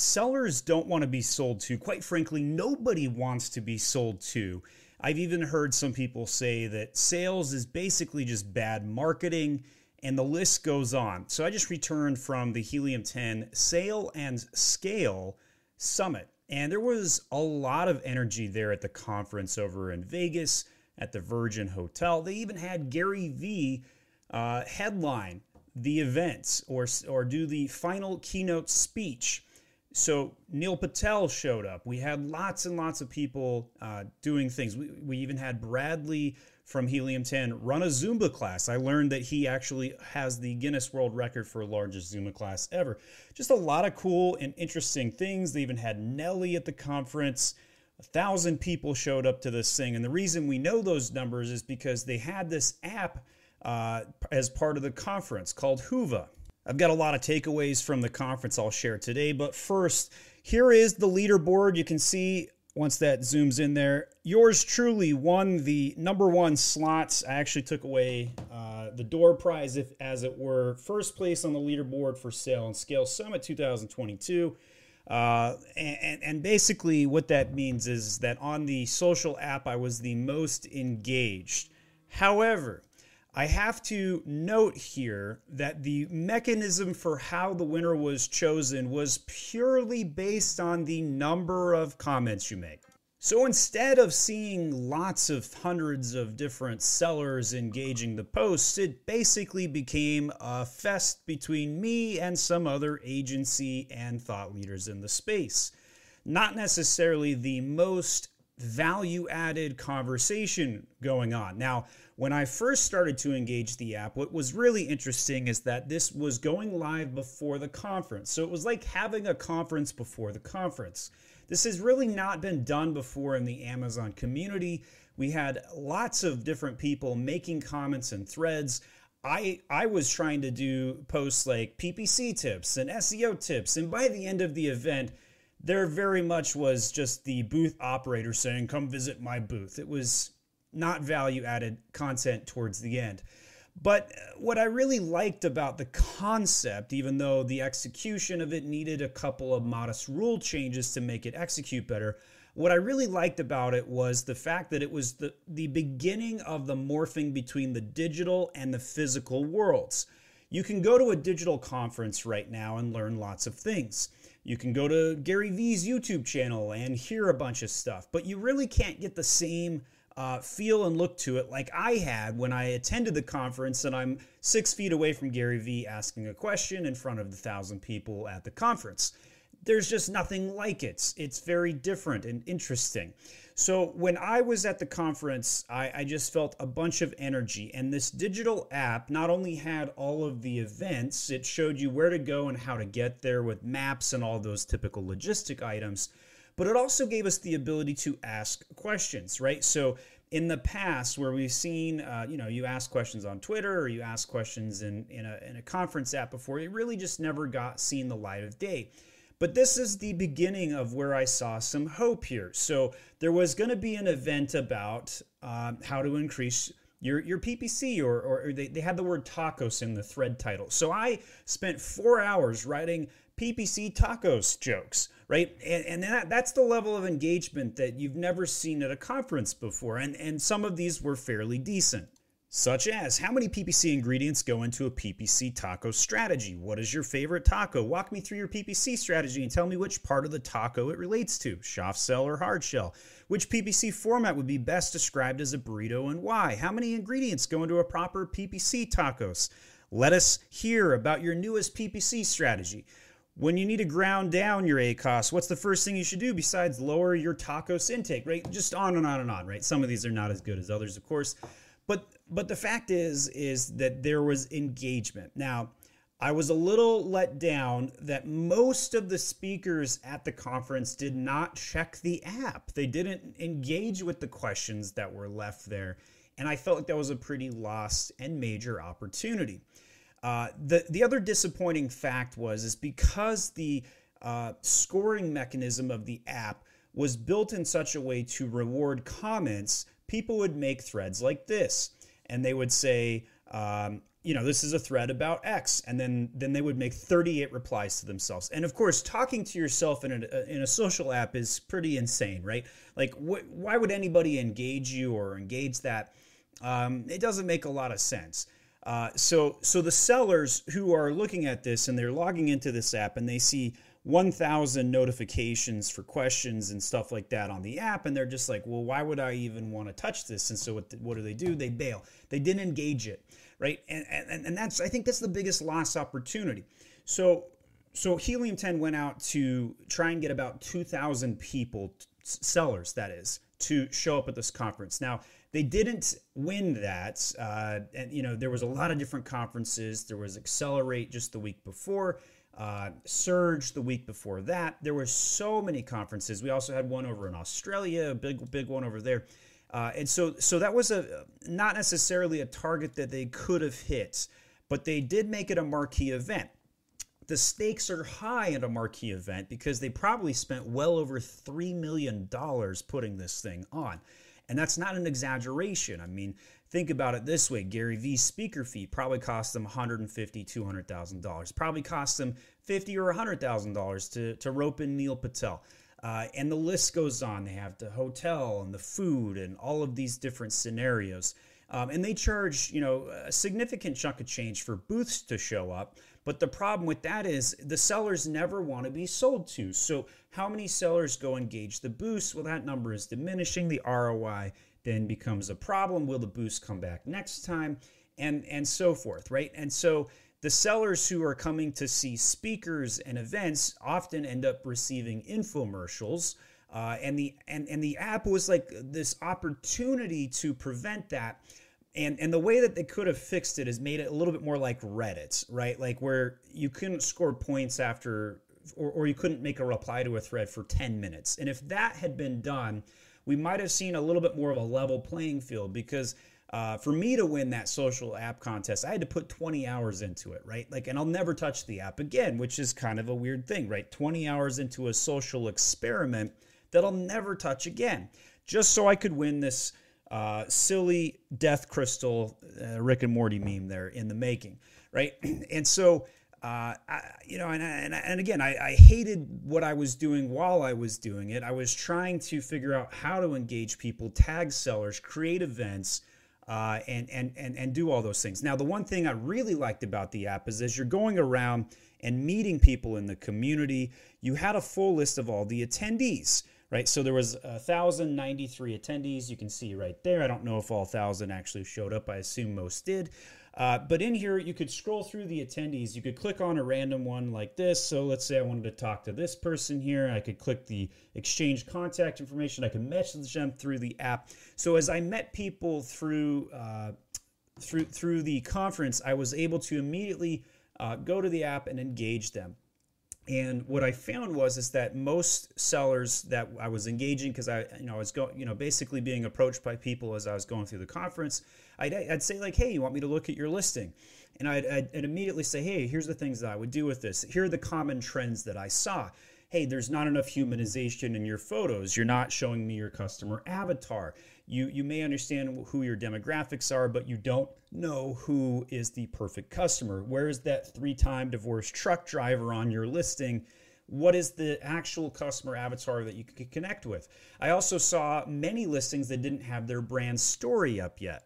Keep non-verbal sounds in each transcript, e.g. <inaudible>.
sellers don't want to be sold to. Quite frankly, nobody wants to be sold to. I've even heard some people say that sales is basically just bad marketing, and the list goes on. So I just returned from the Helium 10 Sell and Scale Summit, and there was a lot of energy there at the conference over in Vegas at the Virgin Hotel. They even had Gary Vee uh, headline the events or, or do the final keynote speech. So Neil Patel showed up. We had lots and lots of people uh, doing things. We, we even had Bradley from Helium 10 run a Zumba class. I learned that he actually has the Guinness World Record for largest Zumba class ever. Just a lot of cool and interesting things. They even had Nelly at the conference. A thousand people showed up to this thing. And the reason we know those numbers is because they had this app uh, as part of the conference called Whova. I've got a lot of takeaways from the conference I'll share today, but first, here is the leaderboard. You can see once that zooms in there, yours truly won the number one slots. I actually took away uh, the door prize, if as it were, first place on the leaderboard for Sell and Scale Summit 2022. Uh, and, and basically, what that means is that on the social app, I was the most engaged. However, I have to note here that the mechanism for how the winner was chosen was purely based on the number of comments you make. So instead of seeing lots of hundreds of different sellers engaging the posts, it basically became a fest between me and some other agency and thought leaders in the space. Not necessarily the most value added conversation going on. Now, when I first started to engage the app, what was really interesting is that this was going live before the conference. So it was like having a conference before the conference. This has really not been done before in the Amazon community. We had lots of different people making comments and threads. I I was trying to do posts like PPC tips and SEO tips, and by the end of the event, there very much was just the booth operator saying, "Come visit my booth." It was not value added content towards the end. But uh, what I really liked about the concept, even though the execution of it needed a couple of modest rule changes to make it execute better, what I really liked about it was the fact that it was the, the beginning of the morphing between the digital and the physical worlds. You can go to a digital conference right now and learn lots of things. You can go to Gary Vee's YouTube channel and hear a bunch of stuff, but you really can't get the same uh, feel and look to it like I had when I attended the conference and I'm six feet away from Gary Vee asking a question in front of the thousand people at the conference. There's just nothing like it. It's very different and interesting. So, when I was at the conference, I, I just felt a bunch of energy. And this digital app not only had all of the events, it showed you where to go and how to get there with maps and all those typical logistic items but it also gave us the ability to ask questions, right? So in the past, where we've seen, uh, you know, you ask questions on Twitter or you ask questions in, in, a, in a conference app before, it really just never got seen the light of day. But this is the beginning of where I saw some hope here. So there was going to be an event about um, how to increase your your PPC or, or they, they had the word tacos in the thread title. So I spent four hours writing PPC tacos jokes, right? And, and that, that's the level of engagement that you've never seen at a conference before. And, and some of these were fairly decent. Such as, how many PPC ingredients go into a PPC taco strategy? What is your favorite taco? Walk me through your PPC strategy and tell me which part of the taco it relates to, soft shell or hard shell. Which PPC format would be best described as a burrito and why? How many ingredients go into a proper PPC tacos? Let us hear about your newest PPC strategy. When you need to ground down your ACOS, what's the first thing you should do besides lower your tacos intake, right? Just on and on and on, right? Some of these are not as good as others, of course. But but the fact is is that there was engagement. Now, I was a little let down that most of the speakers at the conference did not check the app. They didn't engage with the questions that were left there. And I felt like that was a pretty lost and major opportunity. Uh, the the other disappointing fact was is because the uh, scoring mechanism of the app was built in such a way to reward comments, people would make threads like this, and they would say. Um, you know, this is a thread about X, and then then they would make 38 replies to themselves. And of course, talking to yourself in a in a social app is pretty insane, right? Like, wh- why would anybody engage you or engage that? Um, it doesn't make a lot of sense. Uh, so so the sellers who are looking at this and they're logging into this app and they see 1,000 notifications for questions and stuff like that on the app, and they're just like, well, why would I even want to touch this? And so what, what do they do? They bail. They didn't engage it, right? And, and, and that's, I think that's the biggest lost opportunity. So, so Helium 10 went out to try and get about 2,000 people, sellers that is, to show up at this conference. Now, they didn't win that. Uh, and, you know, there was a lot of different conferences. There was Accelerate just the week before uh, Surge the week before that. There were so many conferences. We also had one over in Australia, a big big one over there. Uh, and so so that was a not necessarily a target that they could have hit, but they did make it a marquee event. The stakes are high at a marquee event because they probably spent well over $3 million putting this thing on. And that's not an exaggeration. I mean, Think about it this way Gary Vee's speaker fee probably cost them $150,000, $200,000. Probably cost them 50 or $100,000 to, to rope in Neil Patel. Uh, and the list goes on. They have the hotel and the food and all of these different scenarios. Um, and they charge, you know, a significant chunk of change for booths to show up. But the problem with that is the sellers never want to be sold to. So how many sellers go engage the booths? Well, that number is diminishing. The ROI then becomes a problem. Will the boost come back next time? And and so forth, right? And so the sellers who are coming to see speakers and events often end up receiving infomercials. Uh, and the and, and the app was like this opportunity to prevent that. And and the way that they could have fixed it is made it a little bit more like Reddit, right? Like where you couldn't score points after or, or you couldn't make a reply to a thread for 10 minutes. And if that had been done, we might have seen a little bit more of a level playing field because uh, for me to win that social app contest, I had to put 20 hours into it, right? Like, and I'll never touch the app again, which is kind of a weird thing, right? 20 hours into a social experiment that I'll never touch again, just so I could win this uh, silly death crystal uh, Rick and Morty meme there in the making, right? <clears throat> and so uh, I, you know, and, and, and again, I, I, hated what I was doing while I was doing it. I was trying to figure out how to engage people, tag sellers, create events, uh, and, and, and, and do all those things. Now, the one thing I really liked about the app is as you're going around and meeting people in the community, you had a full list of all the attendees right? So there was 1,093 attendees. You can see right there. I don't know if all 1,000 actually showed up. I assume most did. Uh, but in here, you could scroll through the attendees. You could click on a random one like this. So let's say I wanted to talk to this person here. I could click the exchange contact information. I could message them through the app. So as I met people through uh, through through the conference, I was able to immediately uh, go to the app and engage them. And what I found was is that most sellers that I was engaging, because I you know I was going you know basically being approached by people as I was going through the conference I'd, I'd say like, hey, you want me to look at your listing? And I'd, I'd, I'd immediately say, hey, here's the things that I would do with this. Here are the common trends that I saw. Hey, there's not enough humanization in your photos. You're not showing me your customer avatar. You, you may understand who your demographics are, but you don't know who is the perfect customer. Where is that three time divorced truck driver on your listing? what is the actual customer avatar that you could connect with. I also saw many listings that didn't have their brand story up yet.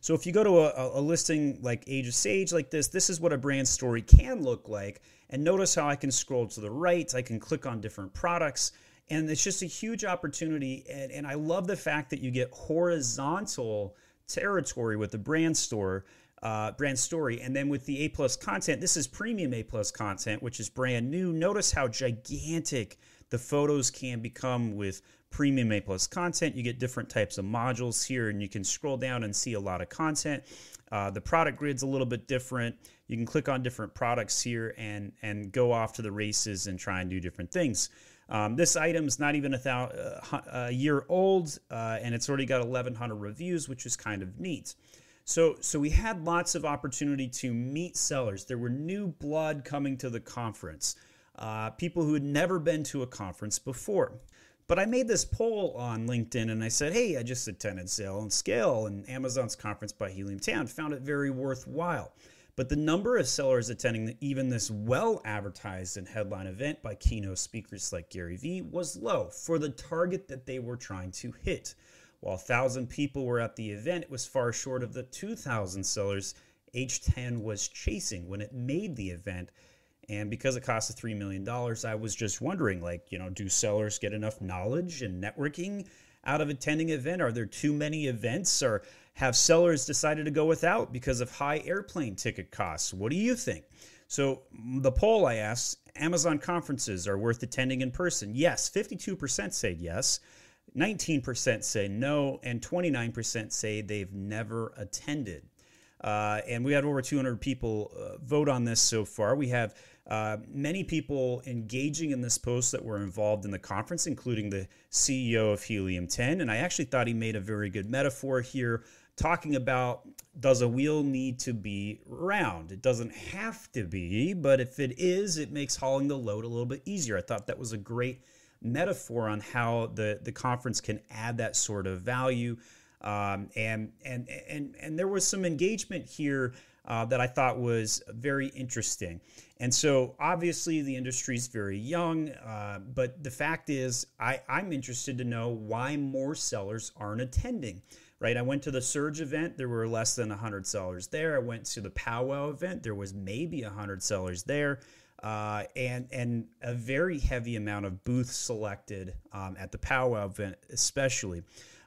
So if you go to a, a, listing like Age of Sage like this, this is what a brand story can look like. And notice how I can scroll to the right, I can click on different products, and it's just a huge opportunity. And, and I love the fact that you get horizontal territory with the brand store. Uh, brand story. And then with the A plus content, this is premium A plus content, which is brand new. Notice how gigantic the photos can become with premium A plus content. You get different types of modules here, and you can scroll down and see a lot of content. Uh, the product grid's a little bit different. You can click on different products here and and go off to the races and try and do different things. Um, this item's not even a, thou- uh, a year old, uh, and it's already got 1,100 reviews, which is kind of neat. So, so we had lots of opportunity to meet sellers. There were new blood coming to the conference, uh, people who had never been to a conference before. But I made this poll on LinkedIn and I said, hey, I just attended Sell and Scale and Amazon's conference by Helium 10, found it very worthwhile. but the number of sellers attending even this well advertised and headline event by keynote speakers like Gary Vee was low for the target that they were trying to hit. While 1,000 people were at the event, it was far short of the 2,000 sellers H10 was chasing when it made the event. And because it cost us $3 million, I was just wondering, like, you know, do sellers get enough knowledge and networking out of attending an event? Are there too many events? Or have sellers decided to go without because of high airplane ticket costs? What do you think? So, the poll I asked Amazon conferences are worth attending in person. Yes, 52% said yes. 19% say no, and 29% say they've never attended. Uh, and we had over 200 people uh, vote on this so far. We have uh, many people engaging in this post that were involved in the conference, including the CEO of Helium 10. And I actually thought he made a very good metaphor here, talking about does a wheel need to be round? It doesn't have to be, but if it is, it makes hauling the load a little bit easier. I thought that was a great metaphor on how the, the conference can add that sort of value. Um, and, and, and, and there was some engagement here uh, that I thought was very interesting. And so, obviously, the industry is very young, uh, but the fact is, I, I'm interested to know why more sellers aren't attending. Right, I went to the Surge event. There were less than 100 sellers there. I went to the Powwow event. There was maybe 100 sellers there. Uh, and and a very heavy amount of booths selected um, at the powwow event, especially.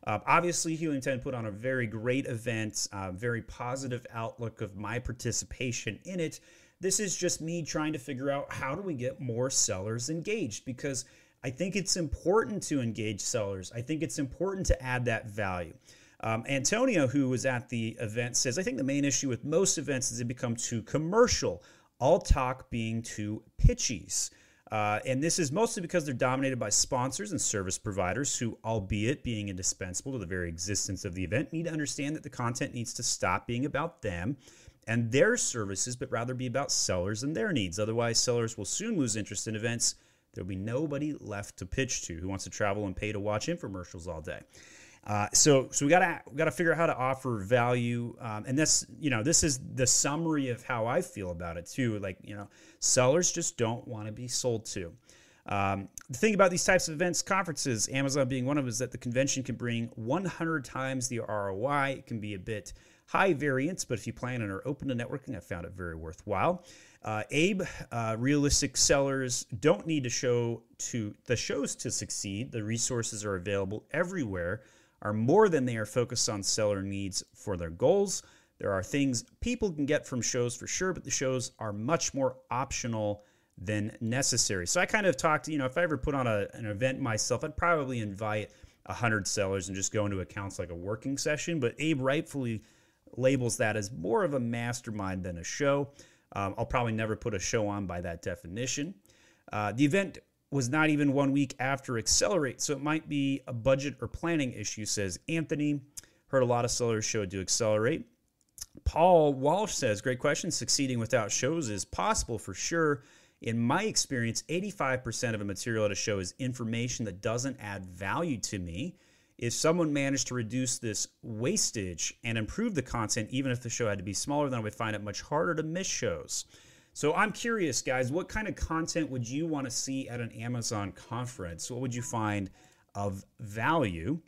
Uh, obviously, 10 put on a very great event, uh, very positive outlook of my participation in it. This is just me trying to figure out how do we get more sellers engaged because I think it's important to engage sellers. I think it's important to add that value. Um, Antonio, who was at the event, says I think the main issue with most events is they become too commercial, all talk being too pitchies. Uh, and this is mostly because they're dominated by sponsors and service providers who, albeit being indispensable to the very existence of the event, need to understand that the content needs to stop being about them and their services, but rather be about sellers and their needs. Otherwise, sellers will soon lose interest in events. There'll be nobody left to pitch to who wants to travel and pay to watch infomercials all day. Uh, so, so we gotta we gotta figure out how to offer value, um, and this you know this is the summary of how I feel about it too. Like you know, sellers just don't want to be sold to. Um, the thing about these types of events, conferences, Amazon being one of them, is that the convention can bring 100 times the ROI. It can be a bit high variance, but if you plan and are open to networking, I found it very worthwhile. Uh, Abe, uh, realistic sellers don't need to show to the shows to succeed. The resources are available everywhere are more than they are focused on seller needs for their goals. There are things people can get from shows for sure, but the shows are much more optional than necessary. So I kind of talked, you know, if I ever put on a, an event myself, I'd probably invite 100 sellers and just go into accounts like a working session. But Abe rightfully labels that as more of a mastermind than a show. Um, I'll probably never put a show on by that definition. Uh, the event was not even one week after Accelerate, so it might be a budget or planning issue, says Anthony. Heard a lot of sellers show to Accelerate. Paul Walsh says, Great question. Succeeding without shows is possible for sure. In my experience, 85% of a material at a show is information that doesn't add value to me. If someone managed to reduce this wastage and improve the content, even if the show had to be smaller, then I would find it much harder to miss shows. So I'm curious, guys, what kind of content would you want to see at an Amazon conference? What would you find of value?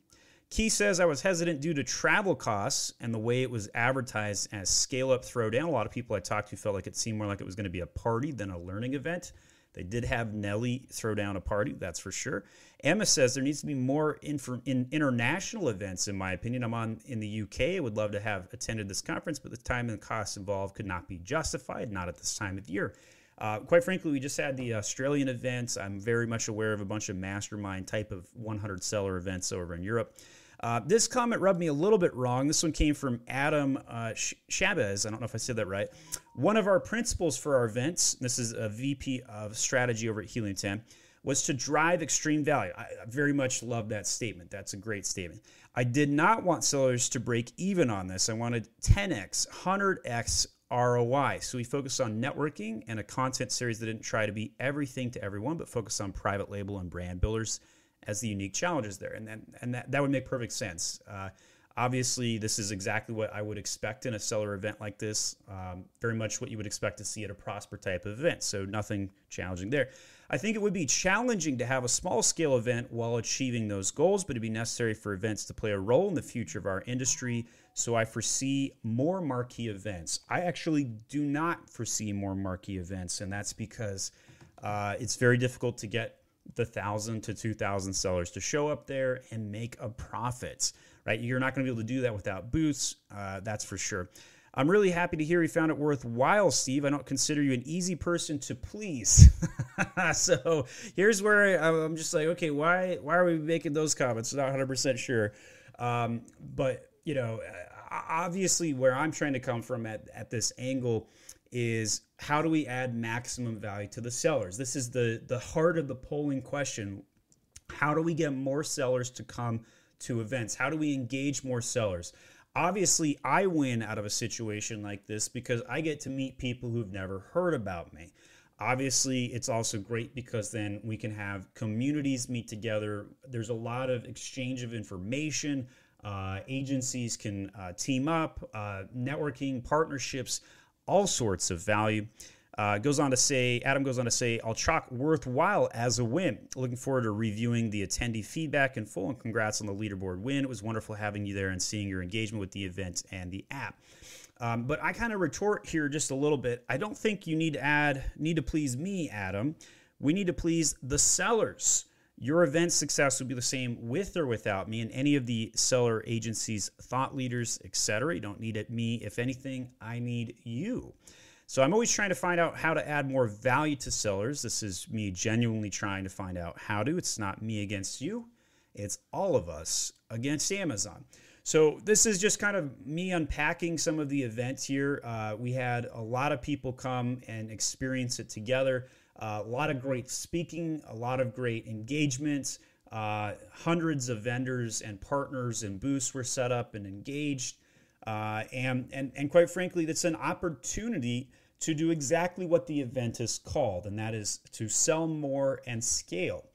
Key says I was hesitant due to travel costs and the way it was advertised as scale up, throw down. A lot of people I talked to felt like it seemed more like it was going to be a party than a learning event. They did have Nelly throw down a party, that's for sure. Emma says there needs to be more in international events, in my opinion. I'm on in the UK. I would love to have attended this conference, but the time and the costs involved could not be justified, not at this time of year. Uh, quite frankly, we just had the Australian events. I'm very much aware of a bunch of mastermind type of 100 seller events over in Europe. Uh, this comment rubbed me a little bit wrong. This one came from Adam uh, Chavez. I don't know if I said that right. One of our principles for our events, this is a VP of strategy over at Helium 10, was to drive extreme value. I very much love that statement. That's a great statement. I did not want sellers to break even on this. I wanted 10x, 100x ROI. So we focused on networking and a content series that didn't try to be everything to everyone, but focused on private label and brand builders as the unique challenges there, and then and that, that would make perfect sense. Uh, Obviously, this is exactly what I would expect in a seller event like this. Um, very much what you would expect to see at a Prosper type of event. So, nothing challenging there. I think it would be challenging to have a small scale event while achieving those goals, but it'd be necessary for events to play a role in the future of our industry. So I foresee more marquee events. I actually do not foresee more marquee events, and that's because uh, it's very difficult to get the thousand to two thousand sellers to show up there and make a profit. Right? You're not going to be able to do that without booths. Uh, that's for sure. I'm really happy to hear you found it worthwhile, Steve. I don't consider you an easy person to please. <laughs> so here's where I'm just like, okay, why why are we making those comments? Not 100 percent sure, um, but you know, obviously, where I'm trying to come from at at this angle is how do we add maximum value to the sellers? This is the the heart of the polling question. How do we get more sellers to come to events? How do we engage more sellers? Obviously, I win out of a situation like this because I get to meet people who've never heard about me. Obviously, it's also great because then we can have communities meet together. There's a lot of exchange of information. Uh, agencies can uh, team up, uh, networking, partnerships, all sorts of value. Uh, goes on to say, Adam goes on to say, I'll chalk worthwhile as a win. Looking forward to reviewing the attendee feedback in full, and congrats on the leaderboard win. It was wonderful having you there and seeing your engagement with the event and the app. Um, but I kind of retort here just a little bit. I don't think you need to add, need to please me, Adam. We need to please the sellers. Your event success will be the same with or without me and any of the seller agencies, thought leaders, etc. You don't need it me. If anything, I need you. So I'm always trying to find out how to add more value to sellers. This is me genuinely trying to find out how to. It's not me against you, it's all of us against Amazon. So this is just kind of me unpacking some of the events here. Uh, we had a lot of people come and experience it together. Uh, a lot of great speaking, a lot of great engagements. Uh, hundreds of vendors and partners and booths were set up and engaged. Uh, and, and, and quite frankly, that's an opportunity to do exactly what the event is called, and that is to sell more and scale.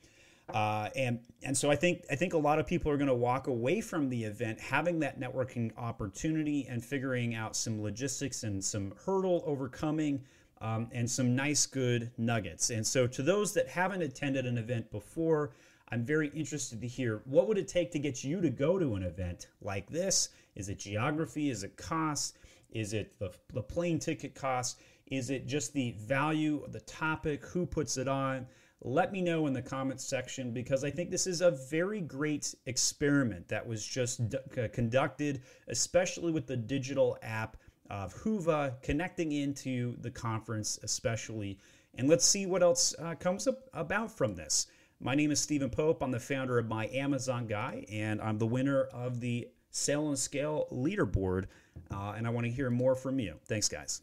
Uh, and and so I think I think a lot of people are going to walk away from the event having that networking opportunity and figuring out some logistics and some hurdle overcoming um, and some nice good nuggets. And so to those that haven't attended an event before, I'm very interested to hear what would it take to get you to go to an event like this? Is it geography? Is it cost? Is it the, the plane ticket cost? Is it just the value of the topic? Who puts it on? Let me know in the comments section because I think this is a very great experiment that was just d- conducted, especially with the digital app of Whova connecting into the conference, especially. And let's see what else uh, comes up about from this. My name is Steven Pope. I'm the founder of My Amazon Guy, and I'm the winner of the Sell and Scale Leaderboard. Uh, and I want to hear more from you. Thanks, guys.